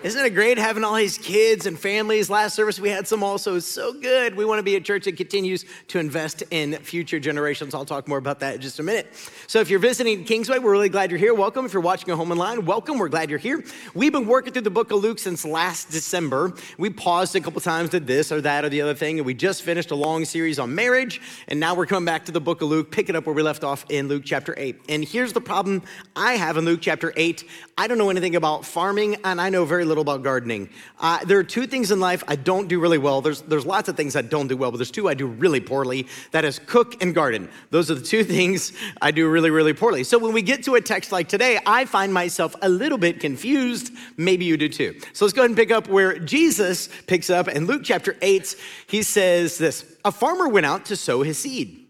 Isn't it great having all these kids and families? Last service we had some also. It's so good. We want to be a church that continues to invest in future generations. I'll talk more about that in just a minute. So, if you're visiting Kingsway, we're really glad you're here. Welcome. If you're watching at home online, welcome. We're glad you're here. We've been working through the book of Luke since last December. We paused a couple times, did this or that or the other thing, and we just finished a long series on marriage. And now we're coming back to the book of Luke, picking up where we left off in Luke chapter 8. And here's the problem I have in Luke chapter 8 I don't know anything about farming, and I know very little about gardening. Uh, there are two things in life I don't do really well. There's, there's lots of things I don't do well, but there's two I do really poorly. That is cook and garden. Those are the two things I do really, really poorly. So when we get to a text like today, I find myself a little bit confused. Maybe you do too. So let's go ahead and pick up where Jesus picks up in Luke chapter 8. He says this A farmer went out to sow his seed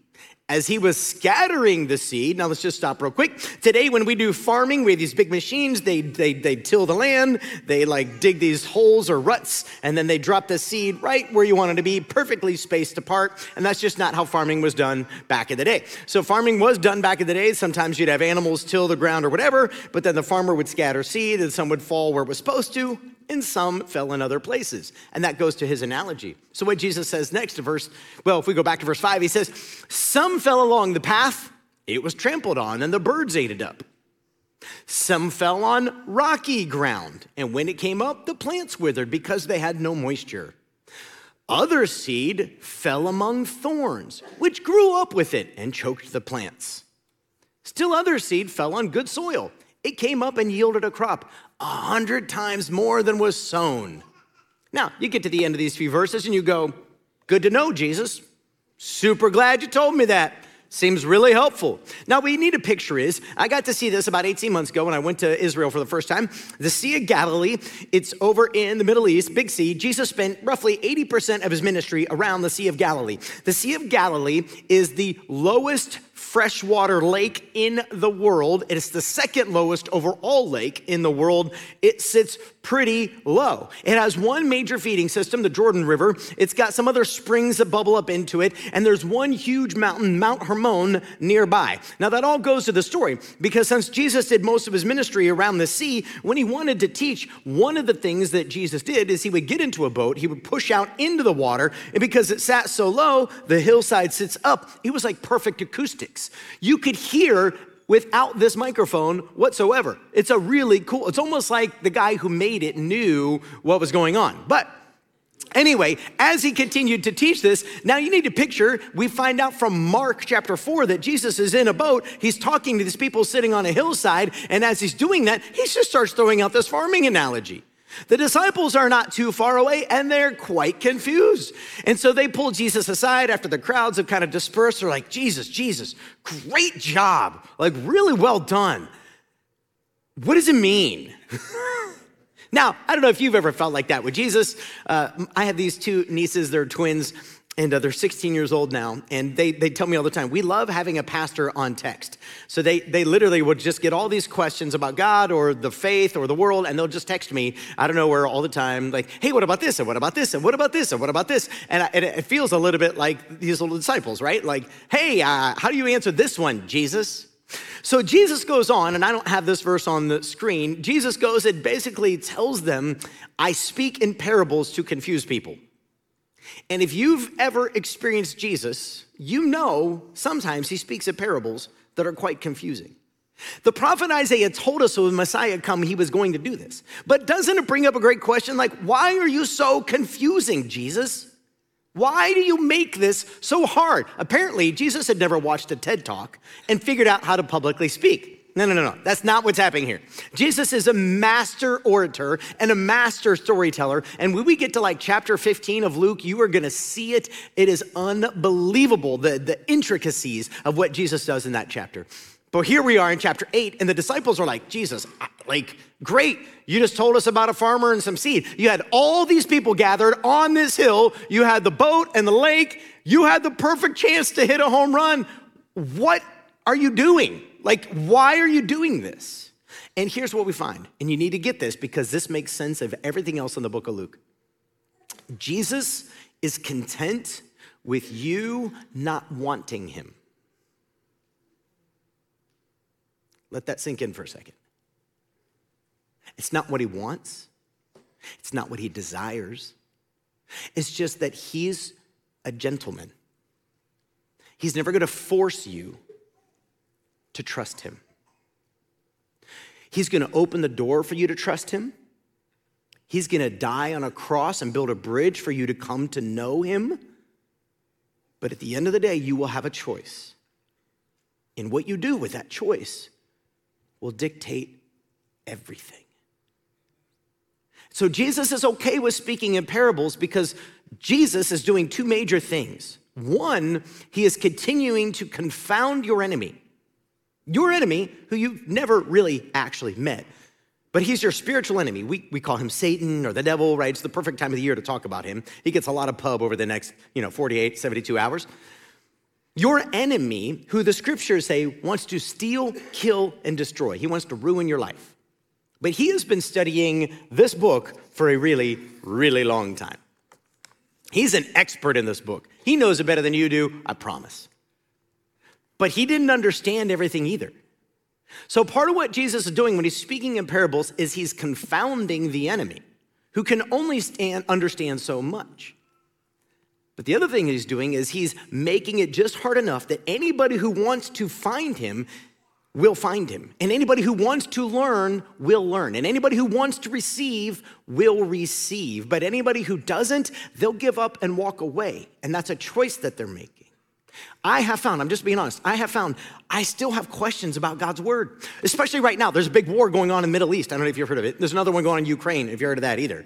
as he was scattering the seed. Now let's just stop real quick. Today, when we do farming, we have these big machines. They, they, they till the land, they like dig these holes or ruts, and then they drop the seed right where you want it to be, perfectly spaced apart. And that's just not how farming was done back in the day. So farming was done back in the day. Sometimes you'd have animals till the ground or whatever, but then the farmer would scatter seed and some would fall where it was supposed to, and some fell in other places. And that goes to his analogy. So, what Jesus says next to verse, well, if we go back to verse five, he says, Some fell along the path, it was trampled on, and the birds ate it up. Some fell on rocky ground, and when it came up, the plants withered because they had no moisture. Other seed fell among thorns, which grew up with it and choked the plants. Still, other seed fell on good soil. It came up and yielded a crop, a hundred times more than was sown. Now, you get to the end of these few verses and you go, Good to know, Jesus. Super glad you told me that. Seems really helpful. Now, what you need a picture is I got to see this about 18 months ago when I went to Israel for the first time. The Sea of Galilee, it's over in the Middle East, Big Sea. Jesus spent roughly 80% of his ministry around the Sea of Galilee. The Sea of Galilee is the lowest freshwater lake in the world. It is the second lowest overall lake in the world. It sits pretty low. It has one major feeding system, the Jordan River. It's got some other springs that bubble up into it, and there's one huge mountain, Mount Hermon, nearby. Now, that all goes to the story because since Jesus did most of his ministry around the sea, when he wanted to teach, one of the things that Jesus did is he would get into a boat, he would push out into the water, and because it sat so low, the hillside sits up. It was like perfect acoustics. You could hear without this microphone whatsoever. It's a really cool, it's almost like the guy who made it knew what was going on. But Anyway, as he continued to teach this, now you need to picture, we find out from Mark chapter 4 that Jesus is in a boat. He's talking to these people sitting on a hillside, and as he's doing that, he just starts throwing out this farming analogy. The disciples are not too far away and they're quite confused. And so they pull Jesus aside after the crowds have kind of dispersed. They're like, Jesus, Jesus, great job. Like, really well done. What does it mean? now, I don't know if you've ever felt like that with Jesus. Uh, I have these two nieces, they're twins and uh, they're 16 years old now and they, they tell me all the time we love having a pastor on text so they, they literally would just get all these questions about god or the faith or the world and they'll just text me i don't know where all the time like hey what about this and what about this and what about this and what about this and, I, and it feels a little bit like these little disciples right like hey uh, how do you answer this one jesus so Jesus goes on, and I don't have this verse on the screen. Jesus goes and basically tells them, I speak in parables to confuse people. And if you've ever experienced Jesus, you know sometimes he speaks in parables that are quite confusing. The prophet Isaiah told us when Messiah come, he was going to do this. But doesn't it bring up a great question like, why are you so confusing, Jesus? Why do you make this so hard? Apparently, Jesus had never watched a TED talk and figured out how to publicly speak. No, no, no, no. That's not what's happening here. Jesus is a master orator and a master storyteller. And when we get to like chapter 15 of Luke, you are going to see it. It is unbelievable, the, the intricacies of what Jesus does in that chapter. But here we are in chapter 8, and the disciples are like, Jesus, like, great. You just told us about a farmer and some seed. You had all these people gathered on this hill. You had the boat and the lake. You had the perfect chance to hit a home run. What are you doing? Like, why are you doing this? And here's what we find, and you need to get this because this makes sense of everything else in the book of Luke. Jesus is content with you not wanting him. Let that sink in for a second. It's not what he wants, it's not what he desires. It's just that he's a gentleman. He's never going to force you to trust him. He's going to open the door for you to trust him. He's going to die on a cross and build a bridge for you to come to know him. But at the end of the day, you will have a choice. And what you do with that choice will dictate everything. So Jesus is okay with speaking in parables because Jesus is doing two major things. One, he is continuing to confound your enemy, your enemy who you've never really actually met. But he's your spiritual enemy. We, we call him Satan or the devil, right? It's the perfect time of the year to talk about him. He gets a lot of pub over the next, you know, 48, 72 hours. Your enemy, who the scriptures say wants to steal, kill, and destroy, he wants to ruin your life. But he has been studying this book for a really, really long time. He's an expert in this book. He knows it better than you do, I promise. But he didn't understand everything either. So, part of what Jesus is doing when he's speaking in parables is he's confounding the enemy who can only stand, understand so much. But the other thing he's doing is he's making it just hard enough that anybody who wants to find him will find him. And anybody who wants to learn will learn. And anybody who wants to receive will receive. But anybody who doesn't, they'll give up and walk away. And that's a choice that they're making. I have found, I'm just being honest, I have found I still have questions about God's word, especially right now. There's a big war going on in the Middle East. I don't know if you've heard of it. There's another one going on in Ukraine, if you heard of that either.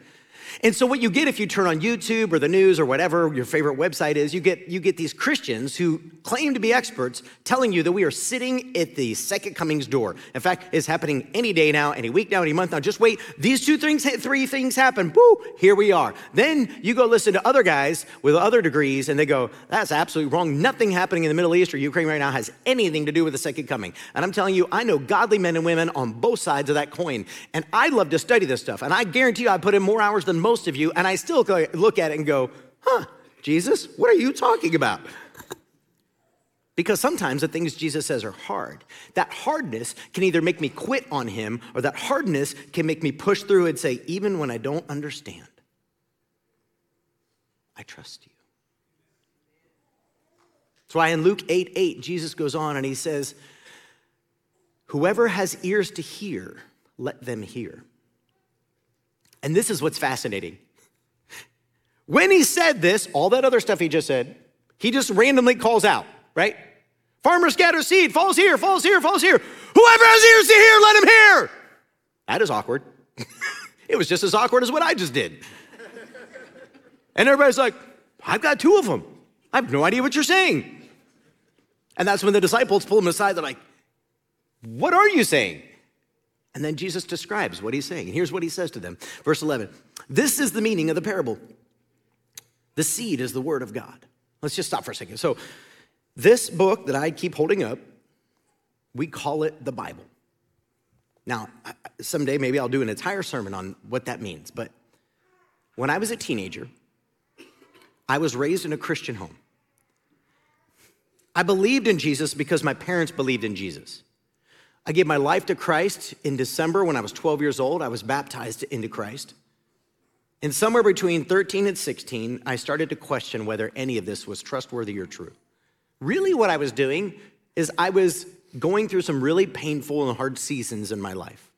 And so what you get if you turn on YouTube or the news or whatever your favorite website is, you get you get these Christians who claim to be experts telling you that we are sitting at the second coming's door. In fact, it's happening any day now, any week now, any month now. Just wait. These two things, three things happen. Woo, here we are. Then you go listen to other guys with other degrees and they go, that's absolutely wrong. Nothing happening in the Middle East or Ukraine right now has anything to do with the second coming. And I'm telling you, I know godly men and women on both sides of that coin. And I love to study this stuff. And I guarantee you I put in more hours than most of you, and I still look at it and go, huh, Jesus, what are you talking about? Because sometimes the things Jesus says are hard. That hardness can either make me quit on him, or that hardness can make me push through and say, even when I don't understand, I trust you. That's why in Luke 8 8, Jesus goes on and he says, Whoever has ears to hear, let them hear. And this is what's fascinating. When he said this, all that other stuff he just said, he just randomly calls out, right? Farmer scatters seed, falls here, falls here, falls here. Whoever has ears to hear, let him hear. That is awkward. it was just as awkward as what I just did. And everybody's like, I've got two of them. I have no idea what you're saying. And that's when the disciples pull him aside. They're like, What are you saying? And then Jesus describes what he's saying. And here's what he says to them. Verse 11 This is the meaning of the parable. The seed is the word of God. Let's just stop for a second. So, this book that I keep holding up, we call it the Bible. Now, someday maybe I'll do an entire sermon on what that means. But when I was a teenager, I was raised in a Christian home. I believed in Jesus because my parents believed in Jesus. I gave my life to Christ in December when I was 12 years old. I was baptized into Christ. And somewhere between 13 and 16, I started to question whether any of this was trustworthy or true. Really, what I was doing is I was going through some really painful and hard seasons in my life.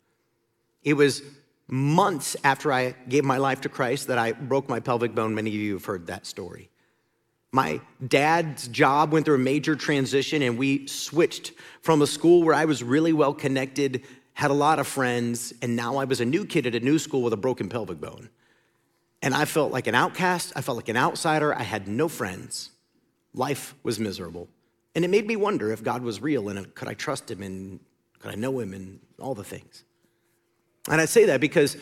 It was months after I gave my life to Christ that I broke my pelvic bone. Many of you have heard that story. My dad's job went through a major transition, and we switched from a school where I was really well connected, had a lot of friends, and now I was a new kid at a new school with a broken pelvic bone. And I felt like an outcast, I felt like an outsider, I had no friends. Life was miserable. And it made me wonder if God was real and could I trust him and could I know him and all the things. And I say that because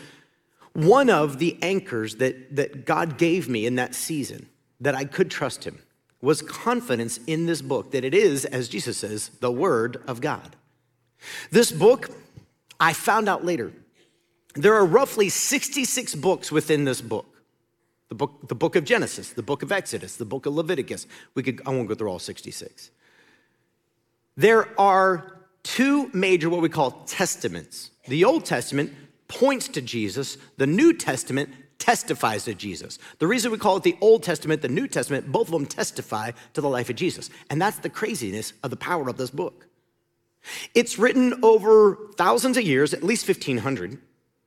one of the anchors that, that God gave me in that season that I could trust him was confidence in this book that it is, as Jesus says, the Word of God. This book, I found out later, there are roughly 66 books within this book. The book, the book of Genesis, the book of Exodus, the book of Leviticus. We could, I won't go through all 66. There are two major, what we call testaments. The Old Testament points to Jesus, the New Testament testifies to Jesus. The reason we call it the Old Testament, the New Testament, both of them testify to the life of Jesus. And that's the craziness of the power of this book. It's written over thousands of years, at least 1,500,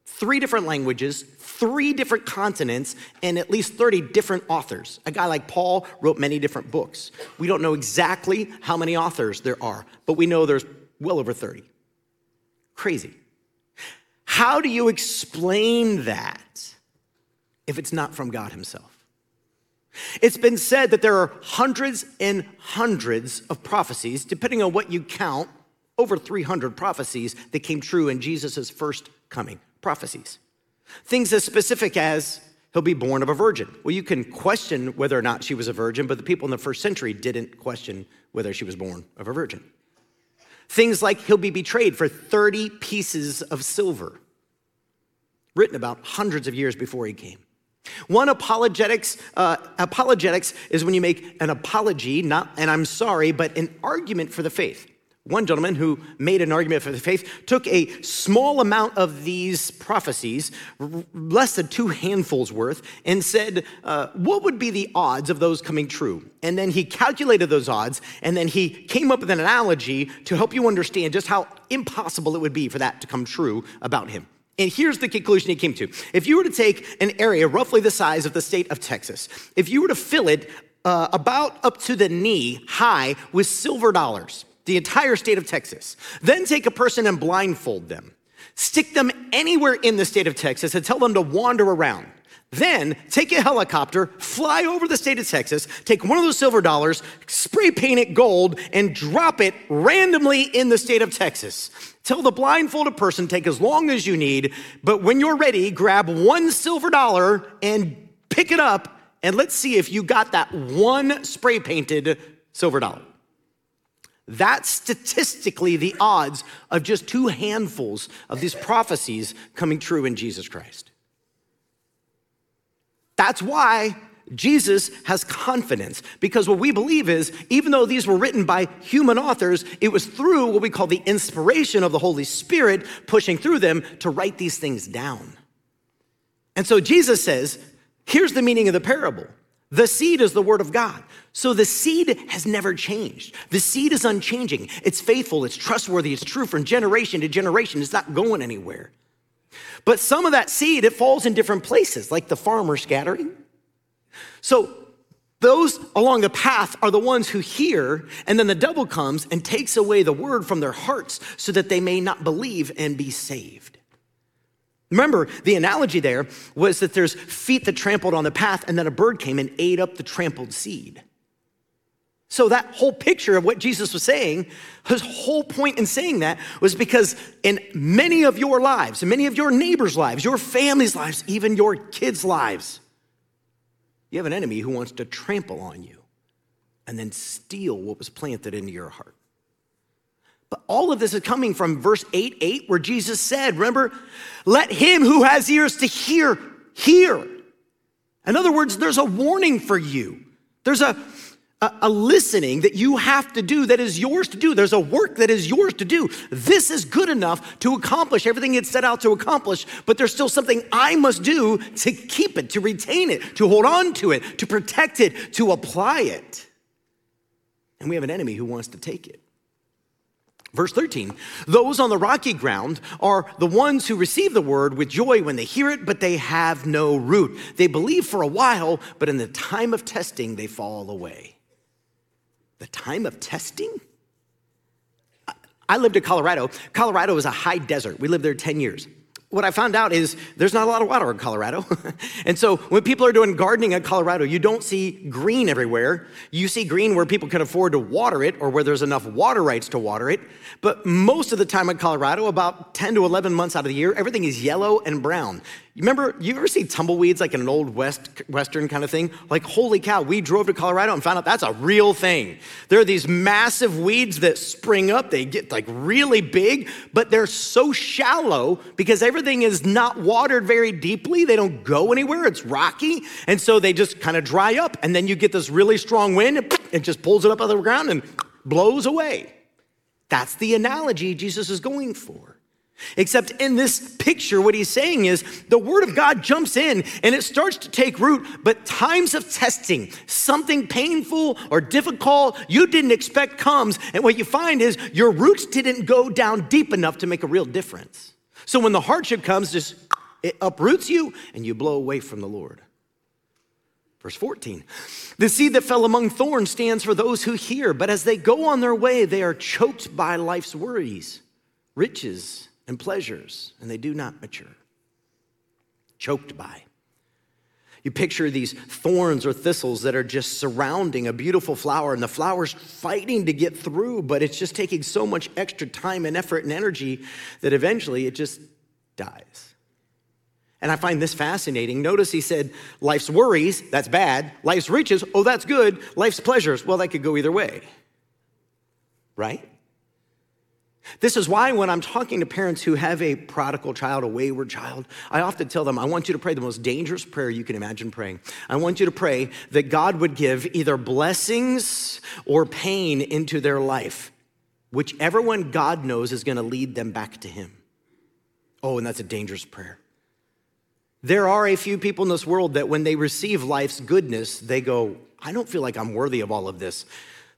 three different languages, three different continents, and at least 30 different authors. A guy like Paul wrote many different books. We don't know exactly how many authors there are, but we know there's well over 30. Crazy. How do you explain that if it's not from God Himself? It's been said that there are hundreds and hundreds of prophecies, depending on what you count, over 300 prophecies that came true in Jesus' first coming. Prophecies. Things as specific as he'll be born of a virgin. Well, you can question whether or not she was a virgin, but the people in the first century didn't question whether she was born of a virgin. Things like he'll be betrayed for 30 pieces of silver, written about hundreds of years before he came. One apologetics, uh, apologetics is when you make an apology, not, and I'm sorry, but an argument for the faith. One gentleman who made an argument for the faith took a small amount of these prophecies, less than two handfuls worth, and said, uh, What would be the odds of those coming true? And then he calculated those odds, and then he came up with an analogy to help you understand just how impossible it would be for that to come true about him. And here's the conclusion he came to. If you were to take an area roughly the size of the state of Texas, if you were to fill it uh, about up to the knee high with silver dollars, the entire state of Texas. Then take a person and blindfold them. Stick them anywhere in the state of Texas and tell them to wander around. Then take a helicopter, fly over the state of Texas, take one of those silver dollars, spray paint it gold, and drop it randomly in the state of Texas. Tell the blindfolded person, take as long as you need, but when you're ready, grab one silver dollar and pick it up, and let's see if you got that one spray painted silver dollar. That's statistically the odds of just two handfuls of these prophecies coming true in Jesus Christ. That's why Jesus has confidence because what we believe is even though these were written by human authors, it was through what we call the inspiration of the Holy Spirit pushing through them to write these things down. And so Jesus says, here's the meaning of the parable. The seed is the word of God. So the seed has never changed. The seed is unchanging. It's faithful, it's trustworthy, it's true from generation to generation. It's not going anywhere. But some of that seed, it falls in different places, like the farmer scattering. So those along the path are the ones who hear, and then the devil comes and takes away the word from their hearts so that they may not believe and be saved. Remember, the analogy there was that there's feet that trampled on the path, and then a bird came and ate up the trampled seed. So, that whole picture of what Jesus was saying, his whole point in saying that was because in many of your lives, in many of your neighbors' lives, your family's lives, even your kids' lives, you have an enemy who wants to trample on you and then steal what was planted into your heart. But all of this is coming from verse 8 8, where Jesus said, Remember, let him who has ears to hear, hear. In other words, there's a warning for you. There's a, a, a, listening that you have to do that is yours to do. There's a work that is yours to do. This is good enough to accomplish everything it's set out to accomplish, but there's still something I must do to keep it, to retain it, to hold on to it, to protect it, to apply it. And we have an enemy who wants to take it. Verse 13, those on the rocky ground are the ones who receive the word with joy when they hear it, but they have no root. They believe for a while, but in the time of testing, they fall away. The time of testing? I lived in Colorado. Colorado is a high desert. We lived there 10 years what I found out is there's not a lot of water in Colorado. and so when people are doing gardening in Colorado, you don't see green everywhere. You see green where people can afford to water it or where there's enough water rights to water it. But most of the time in Colorado, about 10 to 11 months out of the year, everything is yellow and brown. You remember, you ever see tumbleweeds like in an old West, Western kind of thing? Like, holy cow, we drove to Colorado and found out that's a real thing. There are these massive weeds that spring up. They get like really big, but they're so shallow because everything is not watered very deeply. They don't go anywhere. It's rocky. And so they just kind of dry up. And then you get this really strong wind, and it just pulls it up out of the ground and blows away. That's the analogy Jesus is going for. Except in this picture, what he's saying is the word of God jumps in and it starts to take root, but times of testing, something painful or difficult you didn't expect comes. And what you find is your roots didn't go down deep enough to make a real difference. So when the hardship comes, just it uproots you and you blow away from the Lord. Verse 14 The seed that fell among thorns stands for those who hear, but as they go on their way, they are choked by life's worries, riches and pleasures, and they do not mature. Choked by. You picture these thorns or thistles that are just surrounding a beautiful flower, and the flower's fighting to get through, but it's just taking so much extra time and effort and energy that eventually it just dies. And I find this fascinating. Notice he said, life's worries, that's bad. Life's riches, oh, that's good. Life's pleasures, well, that could go either way. Right? This is why, when I'm talking to parents who have a prodigal child, a wayward child, I often tell them, I want you to pray the most dangerous prayer you can imagine praying. I want you to pray that God would give either blessings or pain into their life, whichever one God knows is going to lead them back to Him. Oh, and that's a dangerous prayer. There are a few people in this world that when they receive life's goodness, they go, I don't feel like I'm worthy of all of this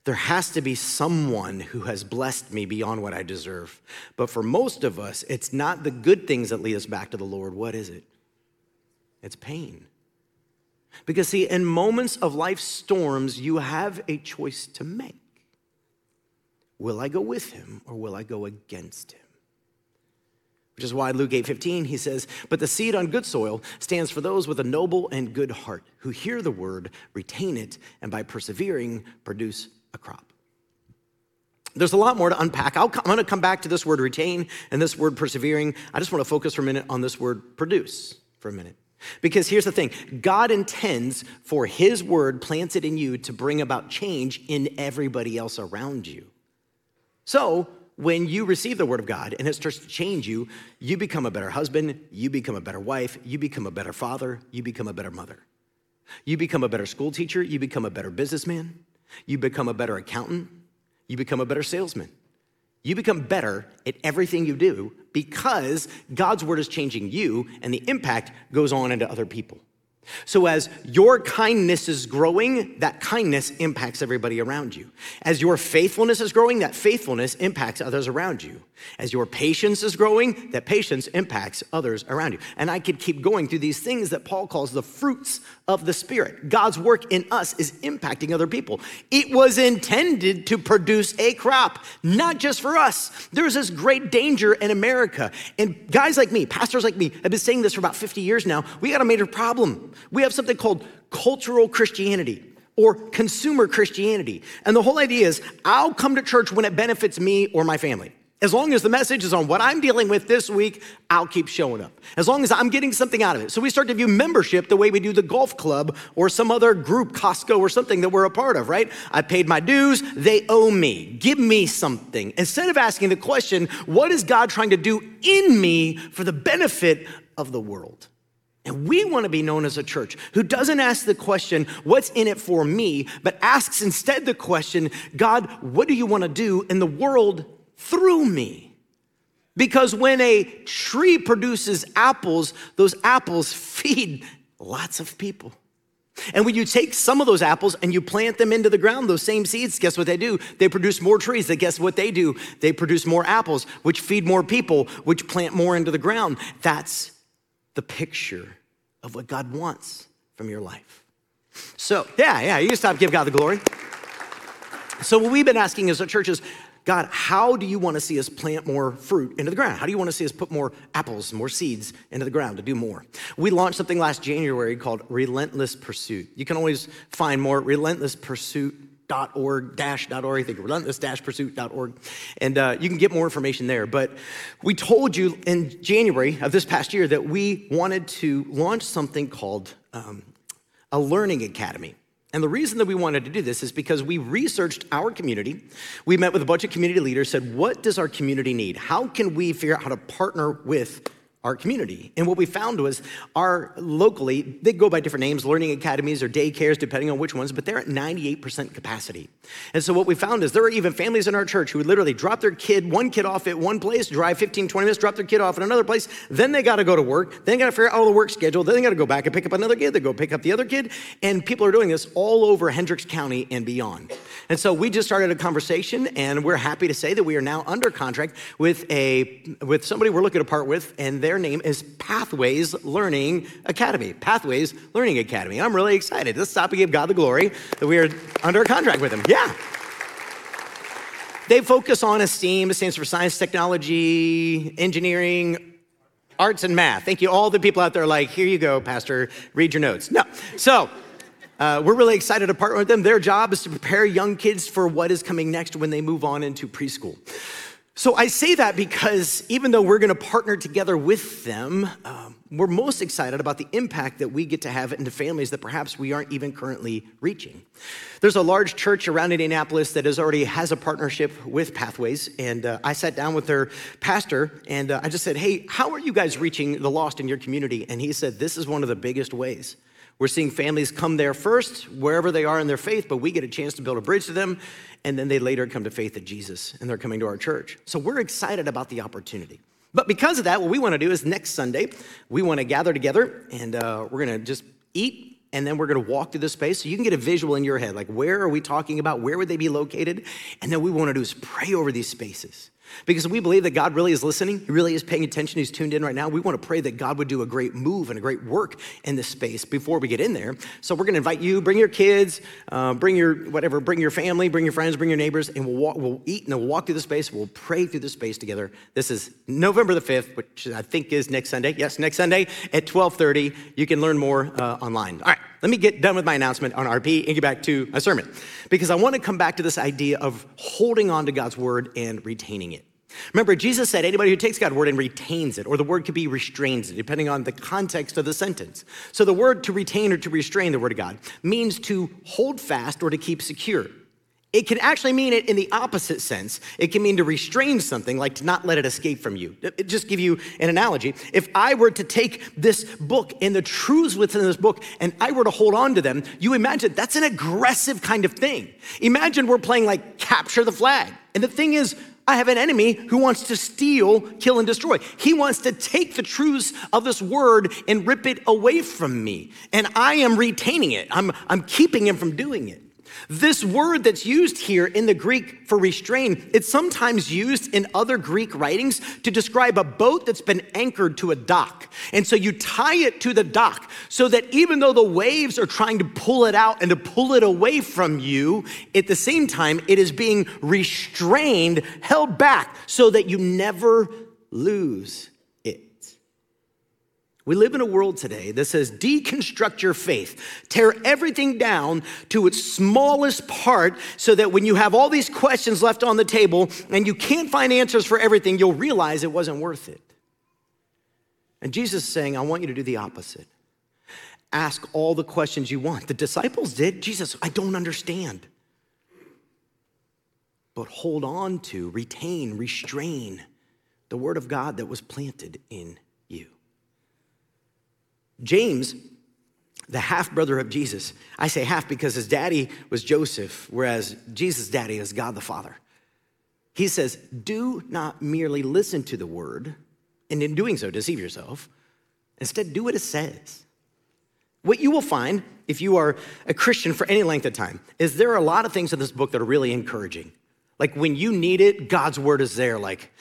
there has to be someone who has blessed me beyond what I deserve. But for most of us, it's not the good things that lead us back to the Lord. What is it? It's pain. Because, see, in moments of life's storms, you have a choice to make. Will I go with him or will I go against him? Which is why Luke 8:15 he says, "But the seed on good soil stands for those with a noble and good heart, who hear the word, retain it, and by persevering produce a crop. There's a lot more to unpack. i am going to come back to this word retain and this word persevering. I just want to focus for a minute on this word produce for a minute. Because here's the thing God intends for His word planted in you to bring about change in everybody else around you. So, when you receive the word of God and it starts to change you, you become a better husband, you become a better wife, you become a better father, you become a better mother. You become a better school teacher, you become a better businessman, you become a better accountant. You become a better salesman. You become better at everything you do because God's word is changing you and the impact goes on into other people. So, as your kindness is growing, that kindness impacts everybody around you. As your faithfulness is growing, that faithfulness impacts others around you. As your patience is growing, that patience impacts others around you. And I could keep going through these things that Paul calls the fruits of the Spirit. God's work in us is impacting other people. It was intended to produce a crop, not just for us. There's this great danger in America. And guys like me, pastors like me, have been saying this for about 50 years now. We got a major problem. We have something called cultural Christianity or consumer Christianity. And the whole idea is I'll come to church when it benefits me or my family. As long as the message is on what I'm dealing with this week, I'll keep showing up. As long as I'm getting something out of it. So we start to view membership the way we do the golf club or some other group, Costco or something that we're a part of, right? I paid my dues, they owe me. Give me something. Instead of asking the question, what is God trying to do in me for the benefit of the world? And we want to be known as a church who doesn't ask the question, what's in it for me, but asks instead the question, God, what do you want to do in the world through me. Because when a tree produces apples, those apples feed lots of people. And when you take some of those apples and you plant them into the ground, those same seeds, guess what they do? They produce more trees. That guess what they do? They produce more apples, which feed more people, which plant more into the ground. That's the picture of what God wants from your life. So, yeah, yeah, you just stop, give God the glory. So, what we've been asking as a church is uh, God, how do you want to see us plant more fruit into the ground? How do you want to see us put more apples, more seeds into the ground to do more? We launched something last January called Relentless Pursuit. You can always find more at relentlesspursuit org dash org. I think relentless dash pursuit.org. And uh, you can get more information there. But we told you in January of this past year that we wanted to launch something called um, a learning academy. And the reason that we wanted to do this is because we researched our community. We met with a bunch of community leaders, said, What does our community need? How can we figure out how to partner with our community. And what we found was our locally, they go by different names, learning academies or daycares, depending on which ones, but they're at 98% capacity. And so what we found is there are even families in our church who would literally drop their kid, one kid off at one place, drive 15, 20 minutes, drop their kid off at another place, then they gotta go to work, then they gotta figure out all the work schedule, then they gotta go back and pick up another kid, they go pick up the other kid, and people are doing this all over Hendricks County and beyond. And so we just started a conversation, and we're happy to say that we are now under contract with a with somebody we're looking to part with, and their name is Pathways Learning Academy. Pathways Learning Academy. I'm really excited. Let's stop and give God the glory that we are under a contract with them. Yeah. They focus on STEAM, it stands for science, technology, engineering, arts, and math. Thank you. All the people out there like, here you go, Pastor, read your notes. No. So, uh, we're really excited to partner with them. Their job is to prepare young kids for what is coming next when they move on into preschool. So I say that because even though we're going to partner together with them, um, we're most excited about the impact that we get to have into families that perhaps we aren't even currently reaching. There's a large church around Indianapolis that has already has a partnership with Pathways, and uh, I sat down with their pastor and uh, I just said, "Hey, how are you guys reaching the lost in your community?" And he said, "This is one of the biggest ways." We're seeing families come there first, wherever they are in their faith, but we get a chance to build a bridge to them, and then they later come to faith in Jesus, and they're coming to our church. So we're excited about the opportunity. But because of that, what we want to do is next Sunday, we want to gather together, and uh, we're going to just eat and then we're going to walk through the space so you can get a visual in your head like where are we talking about where would they be located and then we want to do is pray over these spaces because we believe that God really is listening, He really is paying attention, He's tuned in right now. We want to pray that God would do a great move and a great work in this space before we get in there. So we're going to invite you, bring your kids, uh, bring your whatever, bring your family, bring your friends, bring your neighbors, and we'll, walk, we'll eat and we'll walk through the space. We'll pray through the space together. This is November the 5th, which I think is next Sunday. Yes, next Sunday at 1230. You can learn more uh, online. All right, let me get done with my announcement on RP and get back to my sermon because I want to come back to this idea of holding on to God's word and retaining it. Remember, Jesus said anybody who takes God's word and retains it, or the word could be restrains it, depending on the context of the sentence. So the word to retain or to restrain the word of God means to hold fast or to keep secure. It can actually mean it in the opposite sense. It can mean to restrain something, like to not let it escape from you. Just give you an analogy. If I were to take this book and the truths within this book and I were to hold on to them, you imagine that's an aggressive kind of thing. Imagine we're playing like capture the flag. And the thing is, I have an enemy who wants to steal, kill, and destroy. He wants to take the truths of this word and rip it away from me. And I am retaining it, I'm, I'm keeping him from doing it. This word that's used here in the Greek for restrain, it's sometimes used in other Greek writings to describe a boat that's been anchored to a dock. And so you tie it to the dock so that even though the waves are trying to pull it out and to pull it away from you, at the same time, it is being restrained, held back so that you never lose we live in a world today that says deconstruct your faith, tear everything down to its smallest part so that when you have all these questions left on the table and you can't find answers for everything, you'll realize it wasn't worth it. And Jesus is saying, I want you to do the opposite. Ask all the questions you want. The disciples did. Jesus, I don't understand. But hold on to, retain, restrain the word of God that was planted in James, the half brother of Jesus, I say half because his daddy was Joseph, whereas Jesus' daddy is God the Father. He says, Do not merely listen to the word, and in doing so, deceive yourself. Instead, do what it says. What you will find if you are a Christian for any length of time is there are a lot of things in this book that are really encouraging. Like when you need it, God's word is there. Like,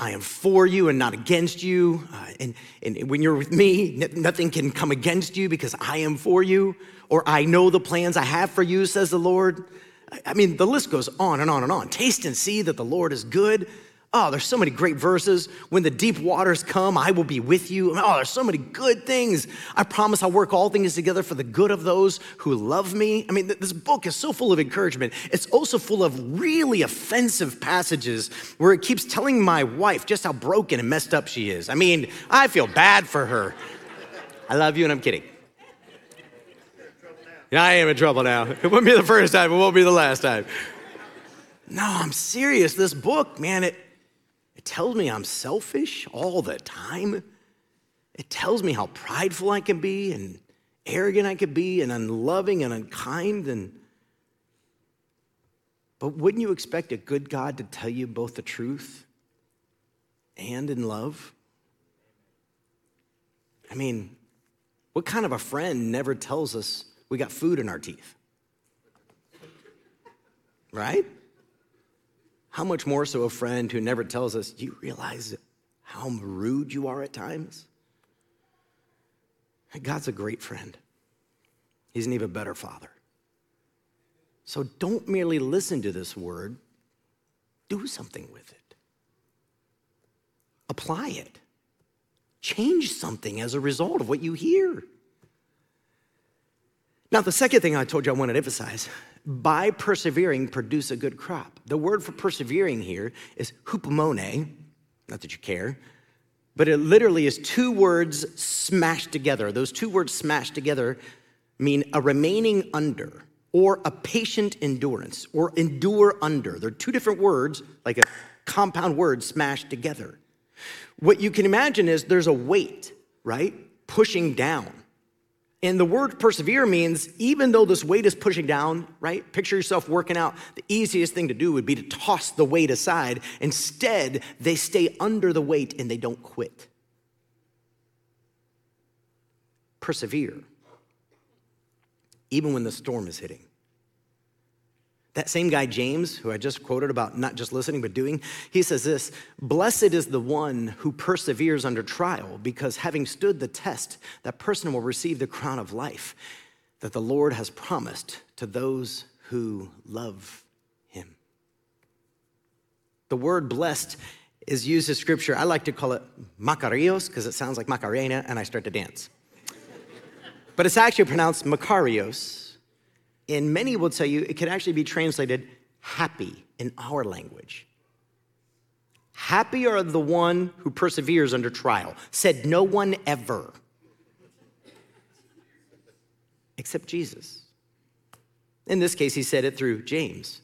I am for you and not against you. Uh, and, and when you're with me, n- nothing can come against you because I am for you. Or I know the plans I have for you, says the Lord. I, I mean, the list goes on and on and on. Taste and see that the Lord is good. Oh, there's so many great verses. When the deep waters come, I will be with you. Oh, there's so many good things. I promise I'll work all things together for the good of those who love me. I mean, this book is so full of encouragement. It's also full of really offensive passages where it keeps telling my wife just how broken and messed up she is. I mean, I feel bad for her. I love you, and I'm kidding. Yeah, I am in trouble now. It won't be the first time, it won't be the last time. No, I'm serious. This book, man, it it tells me I'm selfish all the time. It tells me how prideful I can be and arrogant I could be and unloving and unkind and but wouldn't you expect a good God to tell you both the truth and in love? I mean, what kind of a friend never tells us we got food in our teeth? Right? How much more so a friend who never tells us, Do you realize how rude you are at times? God's a great friend. He's an even better father. So don't merely listen to this word, do something with it. Apply it. Change something as a result of what you hear. Now, the second thing I told you I wanted to emphasize by persevering, produce a good crop. The word for persevering here is hupomone, not that you care, but it literally is two words smashed together. Those two words smashed together mean a remaining under or a patient endurance or endure under. They're two different words, like a compound word smashed together. What you can imagine is there's a weight, right, pushing down. And the word persevere means even though this weight is pushing down, right? Picture yourself working out. The easiest thing to do would be to toss the weight aside. Instead, they stay under the weight and they don't quit. Persevere, even when the storm is hitting. That same guy, James, who I just quoted about not just listening but doing, he says this Blessed is the one who perseveres under trial, because having stood the test, that person will receive the crown of life that the Lord has promised to those who love him. The word blessed is used in scripture. I like to call it Makarios because it sounds like Macarena and I start to dance. but it's actually pronounced Makarios and many will tell you it could actually be translated happy in our language. Happy are the one who perseveres under trial, said no one ever, except Jesus. In this case, he said it through James.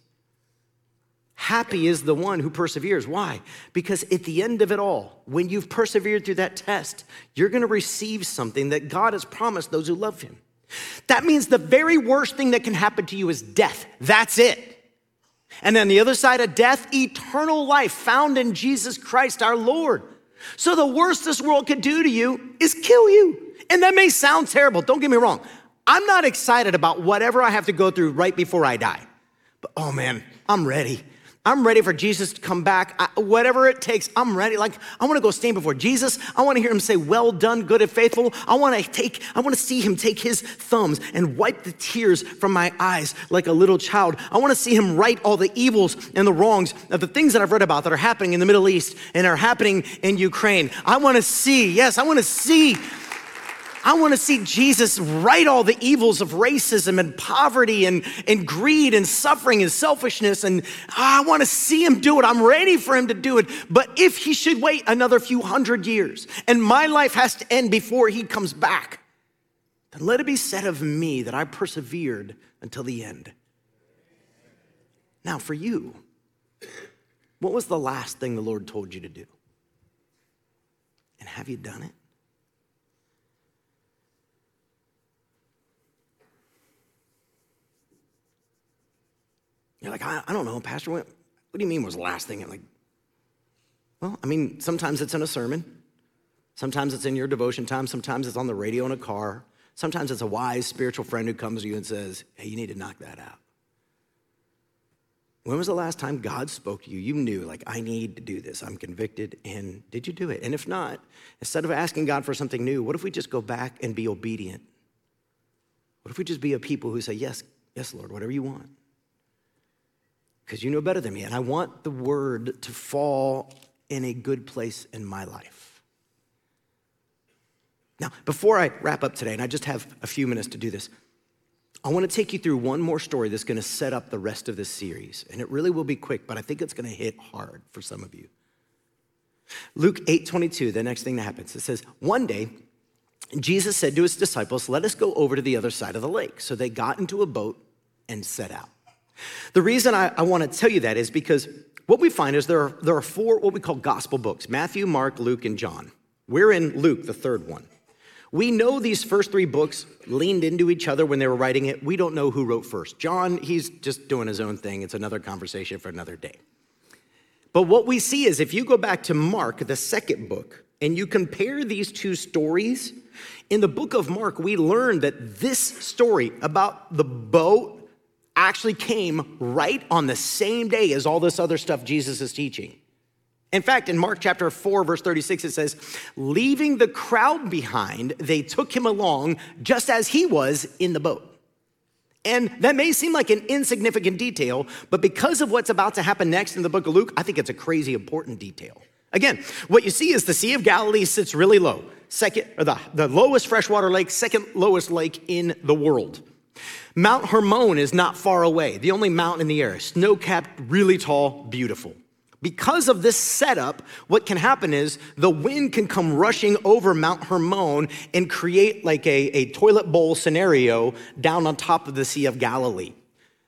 Happy is the one who perseveres. Why? Because at the end of it all, when you've persevered through that test, you're going to receive something that God has promised those who love him. That means the very worst thing that can happen to you is death. That's it. And then the other side of death, eternal life found in Jesus Christ our Lord. So the worst this world could do to you is kill you. And that may sound terrible. Don't get me wrong. I'm not excited about whatever I have to go through right before I die. But oh man, I'm ready. I'm ready for Jesus to come back. I, whatever it takes, I'm ready. Like, I want to go stand before Jesus. I want to hear him say, Well done, good and faithful. I want to take, I want to see him take his thumbs and wipe the tears from my eyes like a little child. I want to see him right all the evils and the wrongs of the things that I've read about that are happening in the Middle East and are happening in Ukraine. I want to see, yes, I want to see I want to see Jesus right all the evils of racism and poverty and, and greed and suffering and selfishness. And ah, I want to see him do it. I'm ready for him to do it. But if he should wait another few hundred years and my life has to end before he comes back, then let it be said of me that I persevered until the end. Now, for you, what was the last thing the Lord told you to do? And have you done it? You're like, I, I don't know, Pastor, what, what do you mean was the last thing? I'm like, well, I mean, sometimes it's in a sermon. Sometimes it's in your devotion time. Sometimes it's on the radio in a car. Sometimes it's a wise spiritual friend who comes to you and says, hey, you need to knock that out. When was the last time God spoke to you? You knew, like, I need to do this. I'm convicted. And did you do it? And if not, instead of asking God for something new, what if we just go back and be obedient? What if we just be a people who say, Yes, yes, Lord, whatever you want? Because you know better than me. And I want the word to fall in a good place in my life. Now, before I wrap up today, and I just have a few minutes to do this, I want to take you through one more story that's going to set up the rest of this series. And it really will be quick, but I think it's going to hit hard for some of you. Luke 8 22, the next thing that happens, it says, One day, Jesus said to his disciples, Let us go over to the other side of the lake. So they got into a boat and set out. The reason I, I want to tell you that is because what we find is there are, there are four what we call gospel books Matthew, Mark, Luke, and John. We're in Luke, the third one. We know these first three books leaned into each other when they were writing it. We don't know who wrote first. John, he's just doing his own thing. It's another conversation for another day. But what we see is if you go back to Mark, the second book, and you compare these two stories, in the book of Mark, we learn that this story about the boat actually came right on the same day as all this other stuff Jesus is teaching. In fact, in Mark chapter 4, verse 36, it says, Leaving the crowd behind, they took him along just as he was in the boat. And that may seem like an insignificant detail, but because of what's about to happen next in the book of Luke, I think it's a crazy important detail. Again, what you see is the Sea of Galilee sits really low, second, or the, the lowest freshwater lake, second lowest lake in the world. Mount Hermon is not far away, the only mountain in the air, snow capped, really tall, beautiful. Because of this setup, what can happen is the wind can come rushing over Mount Hermon and create like a, a toilet bowl scenario down on top of the Sea of Galilee.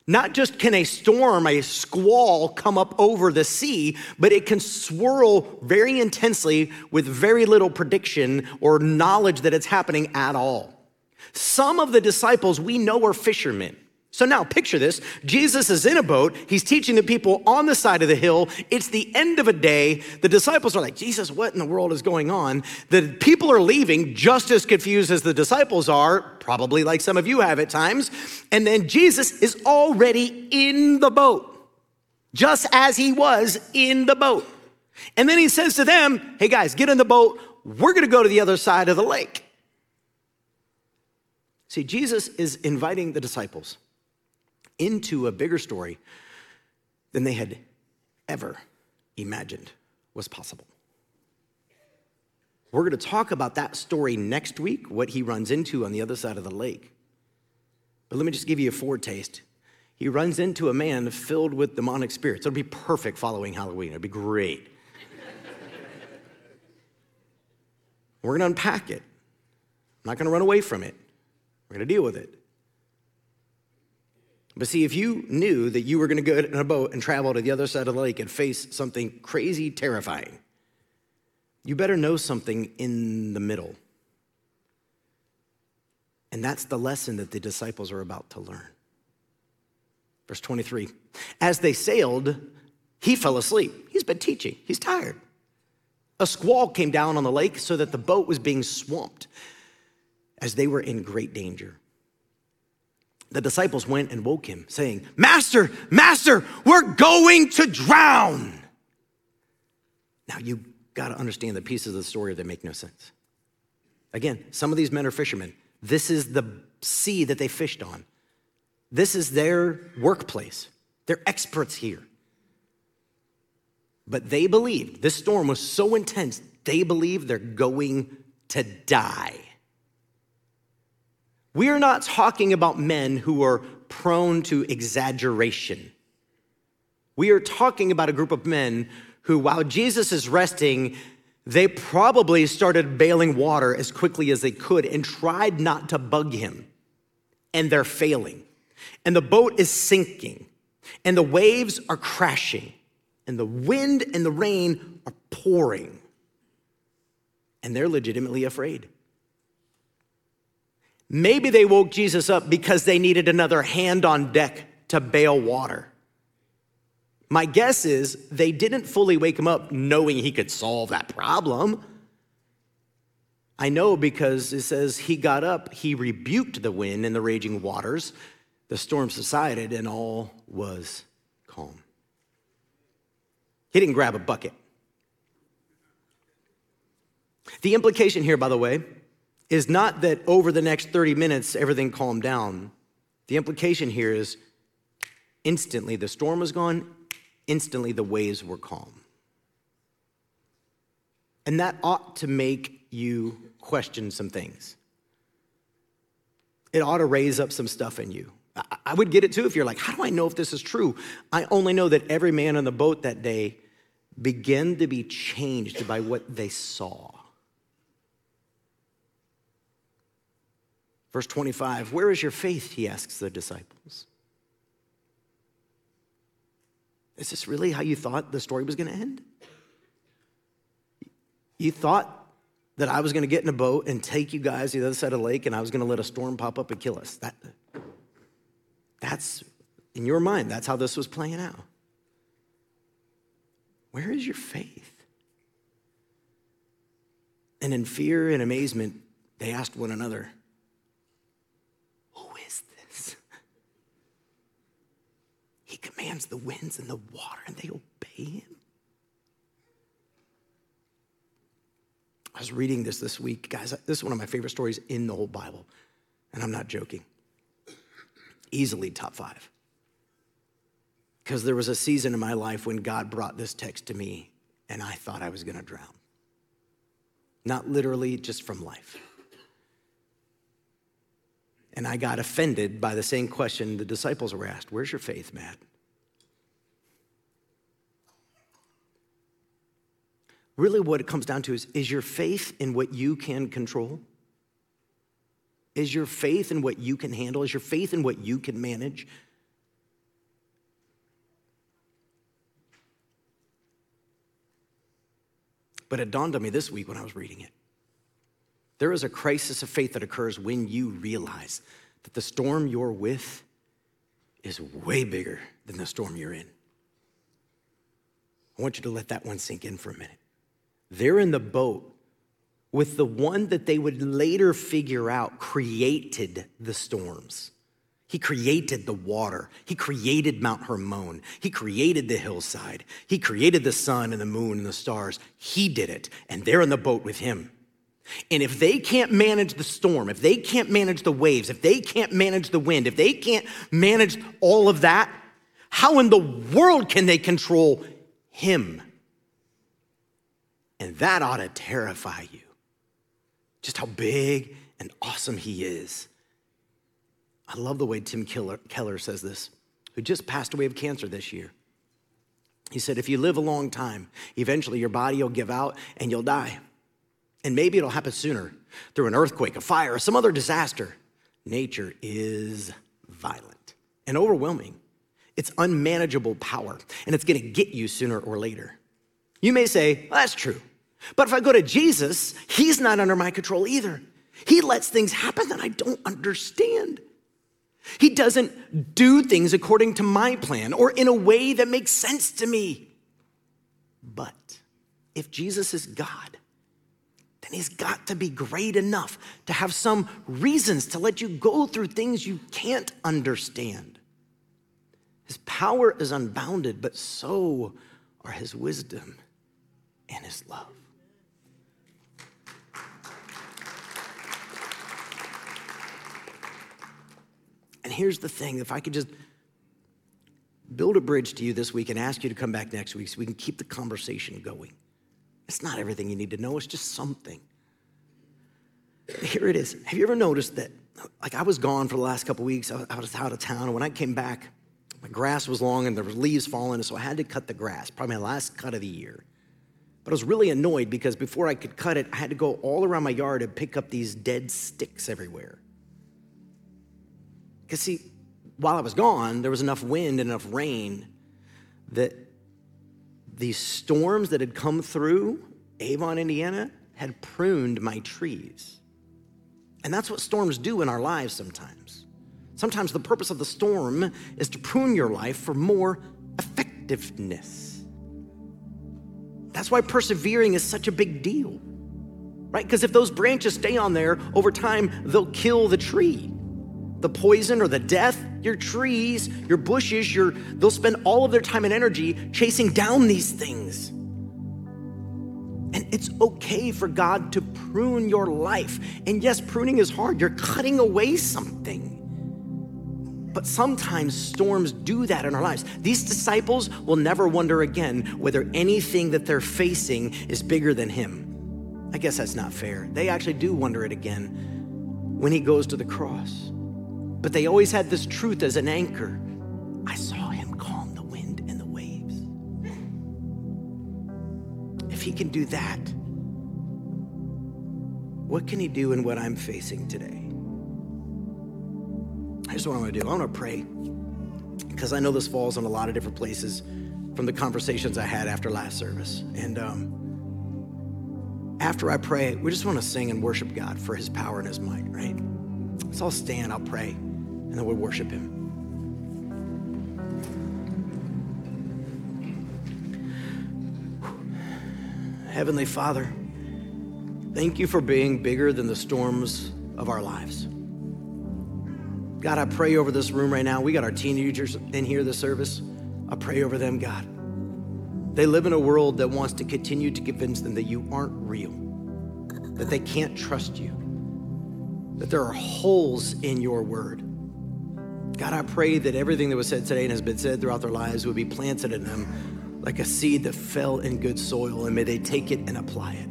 Not just can a storm, a squall come up over the sea, but it can swirl very intensely with very little prediction or knowledge that it's happening at all. Some of the disciples we know are fishermen. So now picture this Jesus is in a boat. He's teaching the people on the side of the hill. It's the end of a day. The disciples are like, Jesus, what in the world is going on? The people are leaving just as confused as the disciples are, probably like some of you have at times. And then Jesus is already in the boat, just as he was in the boat. And then he says to them, Hey guys, get in the boat. We're going to go to the other side of the lake. See, Jesus is inviting the disciples into a bigger story than they had ever imagined was possible. We're going to talk about that story next week, what he runs into on the other side of the lake. But let me just give you a foretaste. He runs into a man filled with demonic spirits. It'll be perfect following Halloween. It'll be great. We're going to unpack it. I'm not going to run away from it. We're going to deal with it. But see, if you knew that you were going to go in a boat and travel to the other side of the lake and face something crazy terrifying, you better know something in the middle. And that's the lesson that the disciples are about to learn. Verse 23 As they sailed, he fell asleep. He's been teaching, he's tired. A squall came down on the lake so that the boat was being swamped as they were in great danger the disciples went and woke him, saying, Master, Master, we're going to drown. Now, you got to understand the pieces of the story that make no sense. Again, some of these men are fishermen. This is the sea that they fished on, this is their workplace. They're experts here. But they believed, this storm was so intense, they believe they're going to die. We are not talking about men who are prone to exaggeration. We are talking about a group of men who, while Jesus is resting, they probably started bailing water as quickly as they could and tried not to bug him. And they're failing. And the boat is sinking. And the waves are crashing. And the wind and the rain are pouring. And they're legitimately afraid. Maybe they woke Jesus up because they needed another hand on deck to bail water. My guess is they didn't fully wake him up knowing he could solve that problem. I know because it says he got up, he rebuked the wind and the raging waters. The storm subsided and all was calm. He didn't grab a bucket. The implication here, by the way, is not that over the next 30 minutes everything calmed down. The implication here is instantly the storm was gone, instantly the waves were calm. And that ought to make you question some things. It ought to raise up some stuff in you. I would get it too if you're like, how do I know if this is true? I only know that every man on the boat that day began to be changed by what they saw. Verse 25, where is your faith? He asks the disciples. Is this really how you thought the story was going to end? You thought that I was going to get in a boat and take you guys to the other side of the lake and I was going to let a storm pop up and kill us. That, that's in your mind, that's how this was playing out. Where is your faith? And in fear and amazement, they asked one another, Who is this? He commands the winds and the water, and they obey him. I was reading this this week. Guys, this is one of my favorite stories in the whole Bible, and I'm not joking. Easily top five. Because there was a season in my life when God brought this text to me, and I thought I was going to drown. Not literally, just from life. And I got offended by the same question the disciples were asked Where's your faith, Matt? really what it comes down to is is your faith in what you can control? Is your faith in what you can handle? Is your faith in what you can manage? But it dawned on me this week when I was reading it. There is a crisis of faith that occurs when you realize that the storm you're with is way bigger than the storm you're in. I want you to let that one sink in for a minute. They're in the boat with the one that they would later figure out created the storms. He created the water. He created Mount Hermon. He created the hillside. He created the sun and the moon and the stars. He did it, and they're in the boat with him. And if they can't manage the storm, if they can't manage the waves, if they can't manage the wind, if they can't manage all of that, how in the world can they control him? And that ought to terrify you. Just how big and awesome he is. I love the way Tim Keller, says this, who just passed away of cancer this year. He said, if you live a long time, eventually your body will give out and you'll die. And maybe it'll happen sooner through an earthquake, a fire, or some other disaster. Nature is violent and overwhelming. It's unmanageable power, and it's gonna get you sooner or later. You may say, well, that's true. But if I go to Jesus, he's not under my control either. He lets things happen that I don't understand. He doesn't do things according to my plan or in a way that makes sense to me. But if Jesus is God, then he's got to be great enough to have some reasons to let you go through things you can't understand. His power is unbounded, but so are his wisdom and his love. And here's the thing if I could just build a bridge to you this week and ask you to come back next week so we can keep the conversation going. It's not everything you need to know, it's just something. Here it is. Have you ever noticed that, like, I was gone for the last couple weeks, I was out of town, and when I came back, my grass was long and there were leaves falling, so I had to cut the grass, probably my last cut of the year. But I was really annoyed because before I could cut it, I had to go all around my yard and pick up these dead sticks everywhere. Because, see, while I was gone, there was enough wind and enough rain that these storms that had come through Avon, Indiana, had pruned my trees. And that's what storms do in our lives sometimes. Sometimes the purpose of the storm is to prune your life for more effectiveness. That's why persevering is such a big deal, right? Because if those branches stay on there over time, they'll kill the tree the poison or the death, your trees, your bushes, your, they'll spend all of their time and energy chasing down these things. And it's okay for God to prune your life. And yes, pruning is hard. You're cutting away something. But sometimes storms do that in our lives. These disciples will never wonder again whether anything that they're facing is bigger than him. I guess that's not fair. They actually do wonder it again when he goes to the cross. But they always had this truth as an anchor. I saw him calm the wind and the waves. If he can do that, what can he do in what I'm facing today? Here's what I'm gonna do I'm gonna pray because I know this falls on a lot of different places from the conversations I had after last service. And um, after I pray, we just wanna sing and worship God for his power and his might, right? So I'll stand, I'll pray, and then we'll worship him. Heavenly Father, thank you for being bigger than the storms of our lives. God, I pray over this room right now. We got our teenagers in here this service. I pray over them, God. They live in a world that wants to continue to convince them that you aren't real, that they can't trust you, that there are holes in your word. God, I pray that everything that was said today and has been said throughout their lives would be planted in them like a seed that fell in good soil, and may they take it and apply it.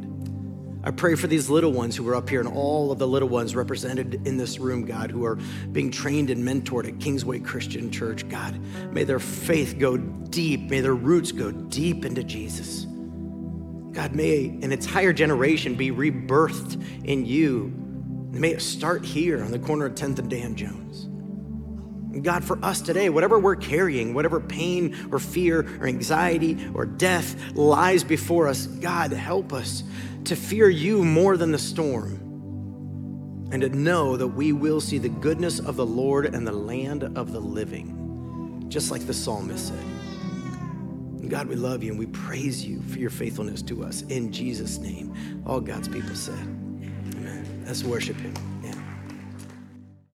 I pray for these little ones who are up here and all of the little ones represented in this room, God, who are being trained and mentored at Kingsway Christian Church. God, may their faith go deep, may their roots go deep into Jesus. God, may an entire generation be rebirthed in you. May it start here on the corner of 10th and Dan Jones. God, for us today, whatever we're carrying, whatever pain or fear or anxiety or death lies before us, God, help us to fear you more than the storm and to know that we will see the goodness of the Lord and the land of the living, just like the psalmist said. God, we love you and we praise you for your faithfulness to us. In Jesus' name, all God's people said, Amen. Let's worship him.